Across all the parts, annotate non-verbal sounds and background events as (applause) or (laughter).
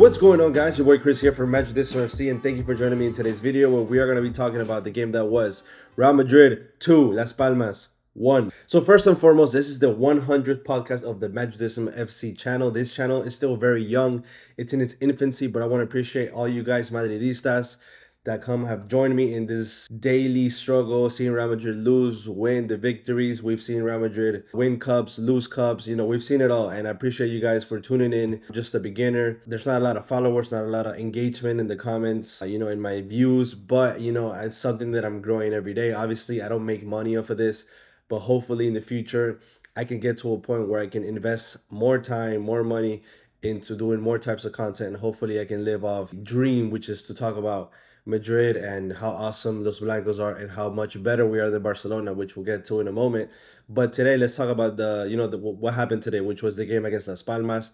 What's going on guys? Your boy Chris here from Match FC and thank you for joining me in today's video where we are going to be talking about the game that was Real Madrid 2, Las Palmas 1. So first and foremost, this is the 100th podcast of the Madridism FC channel. This channel is still very young. It's in its infancy, but I want to appreciate all you guys Madridistas that come have joined me in this daily struggle, seeing Real Madrid lose, win the victories. We've seen Real Madrid win cups, lose cups. You know, we've seen it all. And I appreciate you guys for tuning in. Just a beginner. There's not a lot of followers, not a lot of engagement in the comments, uh, you know, in my views. But, you know, it's something that I'm growing every day. Obviously, I don't make money off of this, but hopefully in the future, I can get to a point where I can invest more time, more money into doing more types of content. And hopefully I can live off dream, which is to talk about Madrid and how awesome Los Blancos are and how much better we are than Barcelona, which we'll get to in a moment. But today, let's talk about the you know the, what happened today, which was the game against Las Palmas.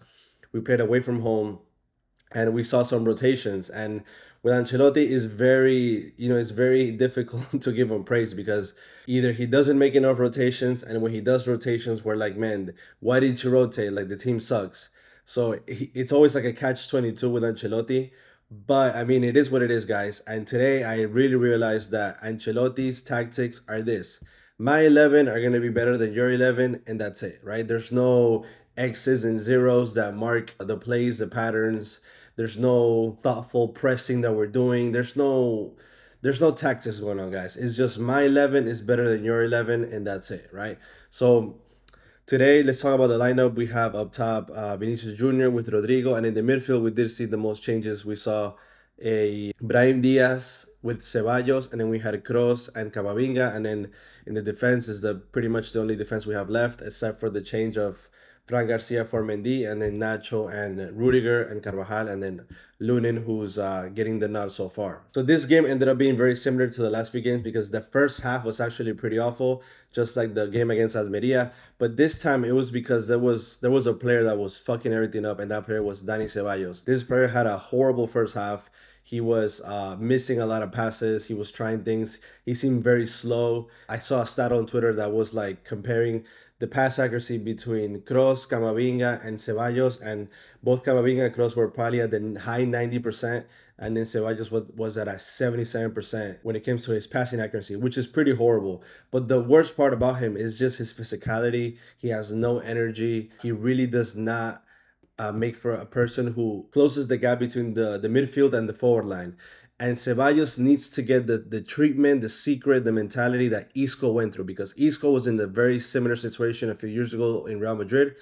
We played away from home, and we saw some rotations. And with Ancelotti, is very you know it's very (laughs) difficult to give him praise because either he doesn't make enough rotations, and when he does rotations, we're like, man, why did you rotate? Like the team sucks. So it's always like a catch twenty two with Ancelotti but I mean, it is what it is, guys. And today I really realized that Ancelotti's tactics are this my 11 are going to be better than your 11, and that's it, right? There's no X's and zeros that mark the plays, the patterns. There's no thoughtful pressing that we're doing. There's no there's no tactics going on, guys. It's just my 11 is better than your 11, and that's it, right? So Today, let's talk about the lineup. We have up top uh, Vinicius Jr. with Rodrigo, and in the midfield, we did see the most changes. We saw a Brahim Diaz with Ceballos, and then we had Kroos and Camavinga, and then in the defense is the pretty much the only defense we have left, except for the change of Fran Garcia for Mendy, and then Nacho and Rudiger and Carvajal, and then Lunin, who's uh, getting the nod so far. So this game ended up being very similar to the last few games because the first half was actually pretty awful, just like the game against Almeria. But this time it was because there was there was a player that was fucking everything up, and that player was Dani Ceballos. This player had a horrible first half. He was uh, missing a lot of passes. He was trying things. He seemed very slow. I saw a stat on Twitter that was like comparing the pass accuracy between Kroos, Camavinga, and Ceballos, and both Camavinga and Kroos were probably at the high 90%, and then Ceballos was, was at a 77% when it comes to his passing accuracy, which is pretty horrible. But the worst part about him is just his physicality. He has no energy. He really does not uh, make for a person who closes the gap between the, the midfield and the forward line. And Ceballos needs to get the, the treatment, the secret, the mentality that Isco went through because Isco was in a very similar situation a few years ago in Real Madrid.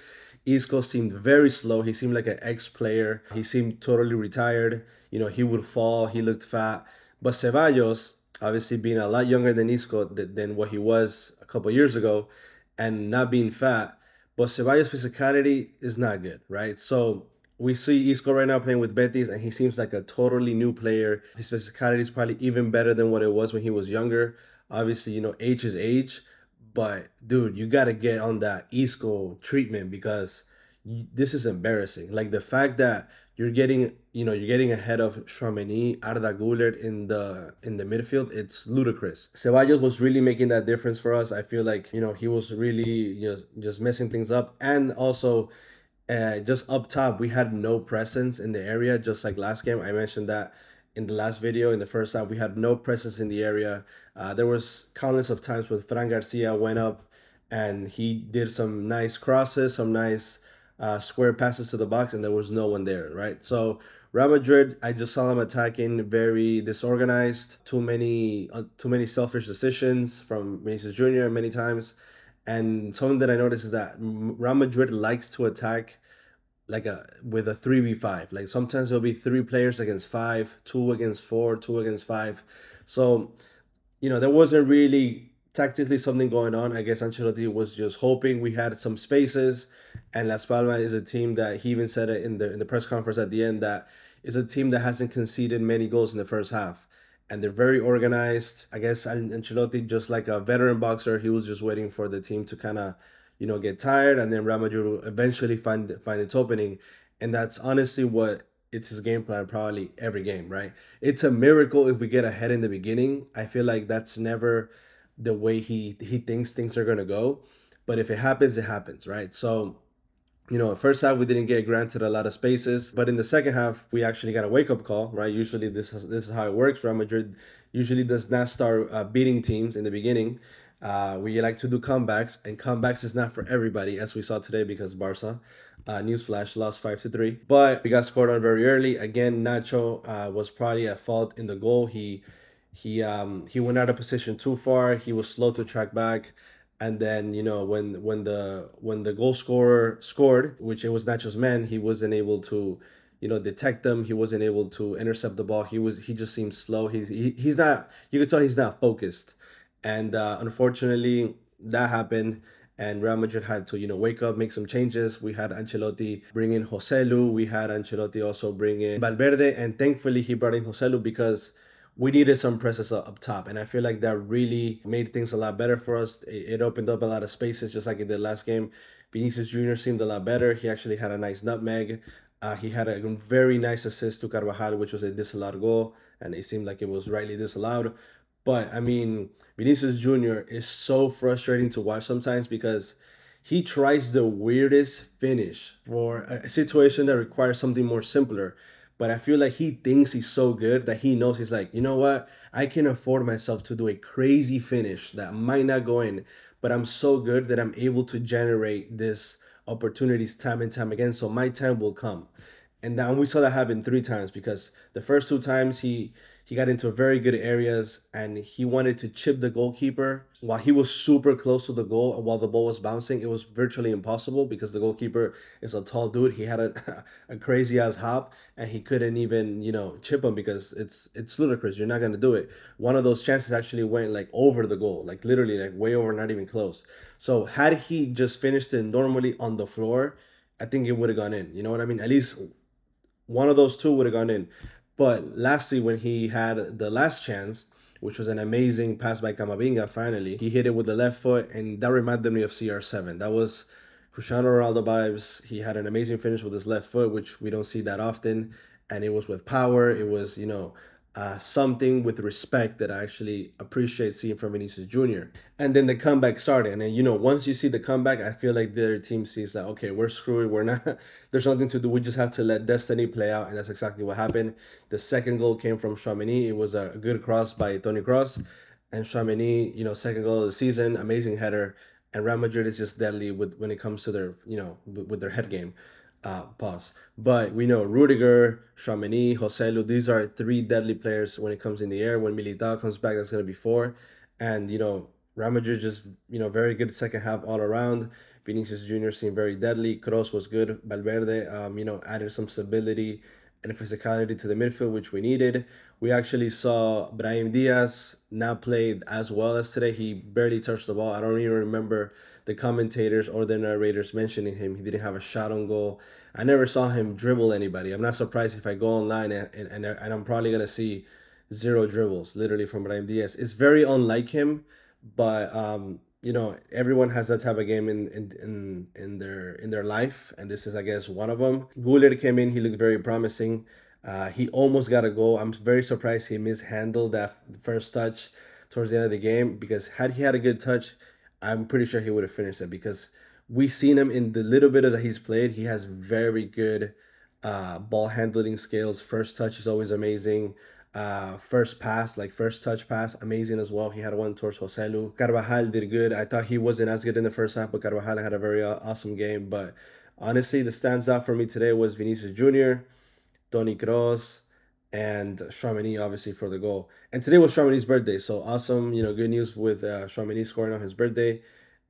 Isco seemed very slow. He seemed like an ex player. He seemed totally retired. You know, he would fall. He looked fat. But Ceballos, obviously being a lot younger than Isco than what he was a couple years ago and not being fat, but Ceballos' physicality is not good, right? So we see Isco right now playing with Betis, and he seems like a totally new player. His physicality is probably even better than what it was when he was younger. Obviously, you know, age is age, but dude, you got to get on that Isco treatment because this is embarrassing. Like the fact that you're getting, you know, you're getting ahead of Tchouameni, Arda Güler in the in the midfield. It's ludicrous. Ceballos was really making that difference for us. I feel like you know he was really you know, just messing things up, and also uh, just up top, we had no presence in the area, just like last game. I mentioned that in the last video. In the first half, we had no presence in the area. Uh, there was countless of times when Fran Garcia went up and he did some nice crosses, some nice uh, square passes to the box, and there was no one there, right? So Real Madrid, I just saw them attacking very disorganized, too many, uh, too many selfish decisions from Vinicius Junior many times. And something that I noticed is that Real Madrid likes to attack like a with a 3v5 like sometimes there'll be three players against five two against four two against five. So you know there wasn't really tactically something going on. I guess ancelotti was just hoping we had some spaces. And las palmas is a team that he even said it in the in the press conference at the end that is a team that hasn't conceded many goals in the first half and they're very organized. I guess Ancelotti, just like a veteran boxer, he was just waiting for the team to kind of, you know, get tired, and then Real Madrid will eventually find find its opening, and that's honestly what it's his game plan probably every game, right? It's a miracle if we get ahead in the beginning. I feel like that's never the way he he thinks things are gonna go, but if it happens, it happens, right? So you know, first half we didn't get granted a lot of spaces, but in the second half we actually got a wake up call, right? Usually this is this is how it works. Real Madrid usually does not start uh, beating teams in the beginning. Uh, we like to do comebacks, and comebacks is not for everybody, as we saw today because Barca, uh, newsflash, lost five to three. But we got scored on very early. Again, Nacho uh, was probably at fault in the goal. He he um, he went out of position too far. He was slow to track back and then you know when when the when the goal scorer scored which it was Nacho's man he wasn't able to you know detect them. He wasn't able to intercept the ball. He was he just seemed slow. He, he he's not you could tell he's not focused. And uh, unfortunately that happened. And Real Madrid had to, you know, wake up, make some changes. We had Ancelotti bring in Joselu. We had Ancelotti also bring in Valverde, and thankfully he brought in Joselu because we needed some presence up top. And I feel like that really made things a lot better for us. It opened up a lot of spaces, just like it did last game. Vinicius Jr. seemed a lot better. He actually had a nice nutmeg. Uh, he had a very nice assist to Carvajal, which was a disallowed goal, and it seemed like it was rightly disallowed. But I mean, Vinicius Jr. is so frustrating to watch sometimes because he tries the weirdest finish for a situation that requires something more simpler but I feel like he thinks he's so good that he knows he's like, you know what? I can afford myself to do a crazy finish that might not go in, but I'm so good that I'm able to generate this opportunities time and time again. So my time will come. And now we saw that happen three times because the first two times he he got into very good areas and he wanted to chip the goalkeeper while he was super close to the goal while the ball was bouncing. It was virtually impossible because the goalkeeper is a tall dude. He had a, (laughs) a crazy ass hop and he couldn't even, you know, chip him because it's it's ludicrous. You're not gonna do it. One of those chances actually went like over the goal, like literally like way over, not even close. So had he just finished it normally on the floor, I think it would have gone in. You know what I mean? At least one of those two would have gone in. But lastly, when he had the last chance, which was an amazing pass by Camavinga, finally, he hit it with the left foot, and that reminded me of CR7. That was Cristiano Ronaldo vibes. He had an amazing finish with his left foot, which we don't see that often. And it was with power. It was, you know, uh, something with respect that I actually appreciate seeing from Vinicius Jr. And then the comeback started. And then, you know, once you see the comeback, I feel like the other team sees that, okay, we're screwed. We're not, (laughs) there's nothing to do. We just have to let destiny play out. And that's exactly what happened. The second goal came from Tchouaméni. It was a good cross by Toni Kroos. And Tchouaméni, you know, second goal of the season, amazing header. And Real Madrid is just deadly with when it comes to their, you know, with their head game uh, pause. But we know Rudiger, Tchouaméni, Joselu, these are three deadly players when it comes in the air. When Militao comes back, that's going to be four. And, you know, Madrid just, you know, very good second half all around. Vinicius Jr. seemed very deadly. Kroos was good. Valverde, um, you know, added some stability and physicality to the midfield, which we needed. We actually saw Brahim Diaz not play as well as today. He barely touched the ball. I don't even remember the commentators or the narrators mentioning him. He didn't have a shot on goal. I never saw him dribble anybody. I'm not surprised if I go online and, and, and, I'm probably going to see zero dribbles, literally from Brahim Diaz. It's very unlike him, but um, you know everyone has that type of game in in in, in their in their life and this is i guess one of them Güler came in he looked very promising. Uh, he almost got a goal. I'm very surprised he mishandled that first touch towards the end of the game because had he had a good touch i'm pretty sure he would have finished it because we've seen him in the little bit of that he's played. He has very good uh, ball handling skills. First touch is always amazing uh, first pass, like first touch pass, amazing as well. He had one towards Joselu. Carvajal did good. I thought he wasn't as good in the first half, but Carvajal had a very uh, awesome game. But honestly, the stands out for me today was Vinicius Jr., Toni Kroos, and Tchouaméni, obviously, for the goal. And today was Tchouaméni's birthday, so awesome, you know, good news with uh, scoring on his birthday.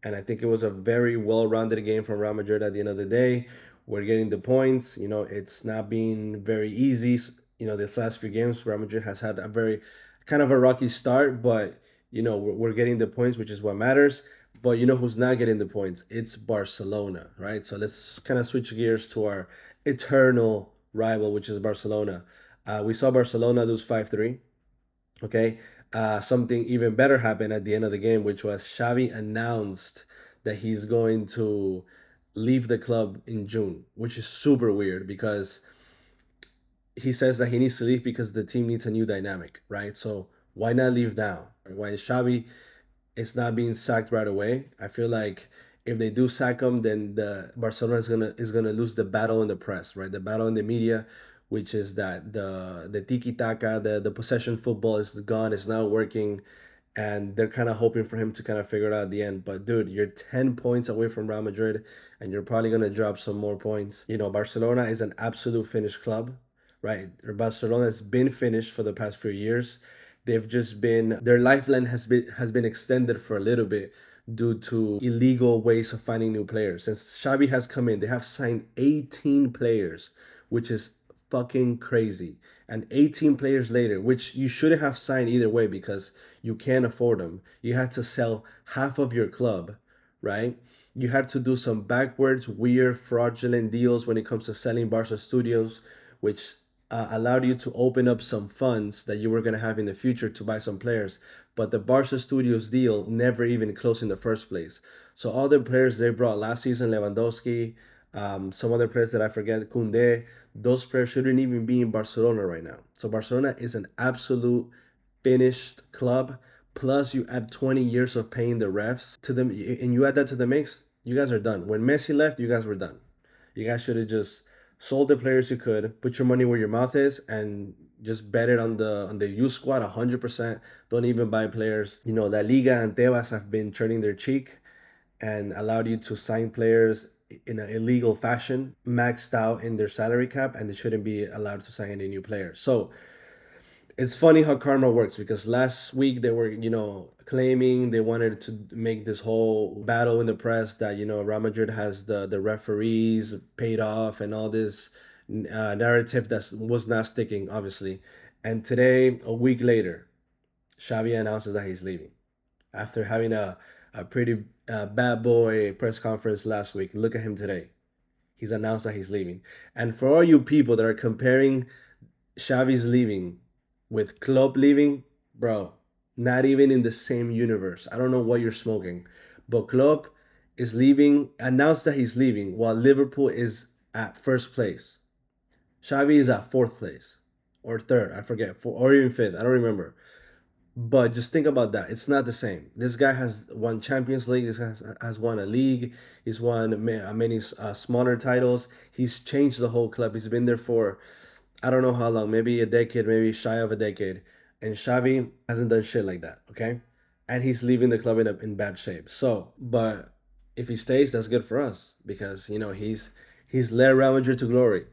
And I think it was a very well-rounded game from Real Madrid at the end of the day. We're getting the points. You know, it's not being very easy you know, this last few games, Real Madrid has had a very kind of a rocky start, but you know, we're, we're getting the points, which is what matters. But you know who's not getting the points? It's Barcelona, right? So let's kind of switch gears to our eternal rival, which is Barcelona. Uh, we saw Barcelona lose 5 3. Okay. Uh, something even better happened at the end of the game, which was Xavi announced that he's going to leave the club in June, which is super weird because he says that he needs to leave because the team needs a new dynamic, right? So why not leave now? Why is Xavi it's not being sacked right away? I feel like if they do sack him, then the Barcelona is gonna is gonna lose the battle in the press, right? The battle in the media, which is that the the tiki taka, the the possession football is gone, it's not working, and they're kind of hoping for him to kind of figure it out at the end. But dude, you're ten points away from Real Madrid, and you're probably gonna drop some more points. You know, Barcelona is an absolute finished club, right? Barcelona has been finished for the past few years. They've just been their lifeline has been has been extended for a little bit due to illegal ways of finding new players. Since Xavi has come in, they have signed 18 players, which is fucking crazy. And 18 players later, which you shouldn't have signed either way because you can't afford them. You had to sell half of your club, right? You had to do some backwards, weird, fraudulent deals when it comes to selling Barca studios, which uh, allowed you to open up some funds that you were going to have in the future to buy some players. But the Barca Studios deal never even closed in the first place. So all the players they brought last season, Lewandowski, um, some other players that I forget, Koundé, those players shouldn't even be in Barcelona right now. So Barcelona is an absolute finished club. Plus, you add 20 years of paying the refs to them, and you add that to the mix. You guys are done. When Messi left, you guys were done. You guys should have just sold the players you could, put your money where your mouth is, and just bet it on the on the youth squad 100%. Don't even buy players. You know, La Liga and Tebas have been turning their cheek and allowed you to sign players in an illegal fashion, maxed out in their salary cap, and they shouldn't be allowed to sign any new players. So it's funny how karma works because last week they were, you know, claiming they wanted to make this whole battle in the press that you know Real Madrid has the the referees paid off and all this uh, narrative that was not sticking, obviously. And today, a week later, Xavi announces that he's leaving after having a a pretty uh, bad boy press conference last week. Look at him today. He's announced that he's leaving. And for all you people that are comparing Xavi's leaving with Klopp leaving, bro, not even in the same universe. I don't know what you're smoking, but Klopp is leaving, announced that he's leaving, while Liverpool is at first place. Xavi is at fourth place or third, I forget, or even fifth. I don't remember. But just think about that. It's not the same. This guy has won Champions League. This guy has, has won a league. He's won many uh, smaller titles. He's changed the whole club. He's been there for I don't know how long, maybe a decade, maybe shy of a decade. And Xavi hasn't done shit like that, okay? And he's leaving the club in, a, in bad shape. So, but if he stays, that's good for us because, you know, he's he's led Real Madrid to glory.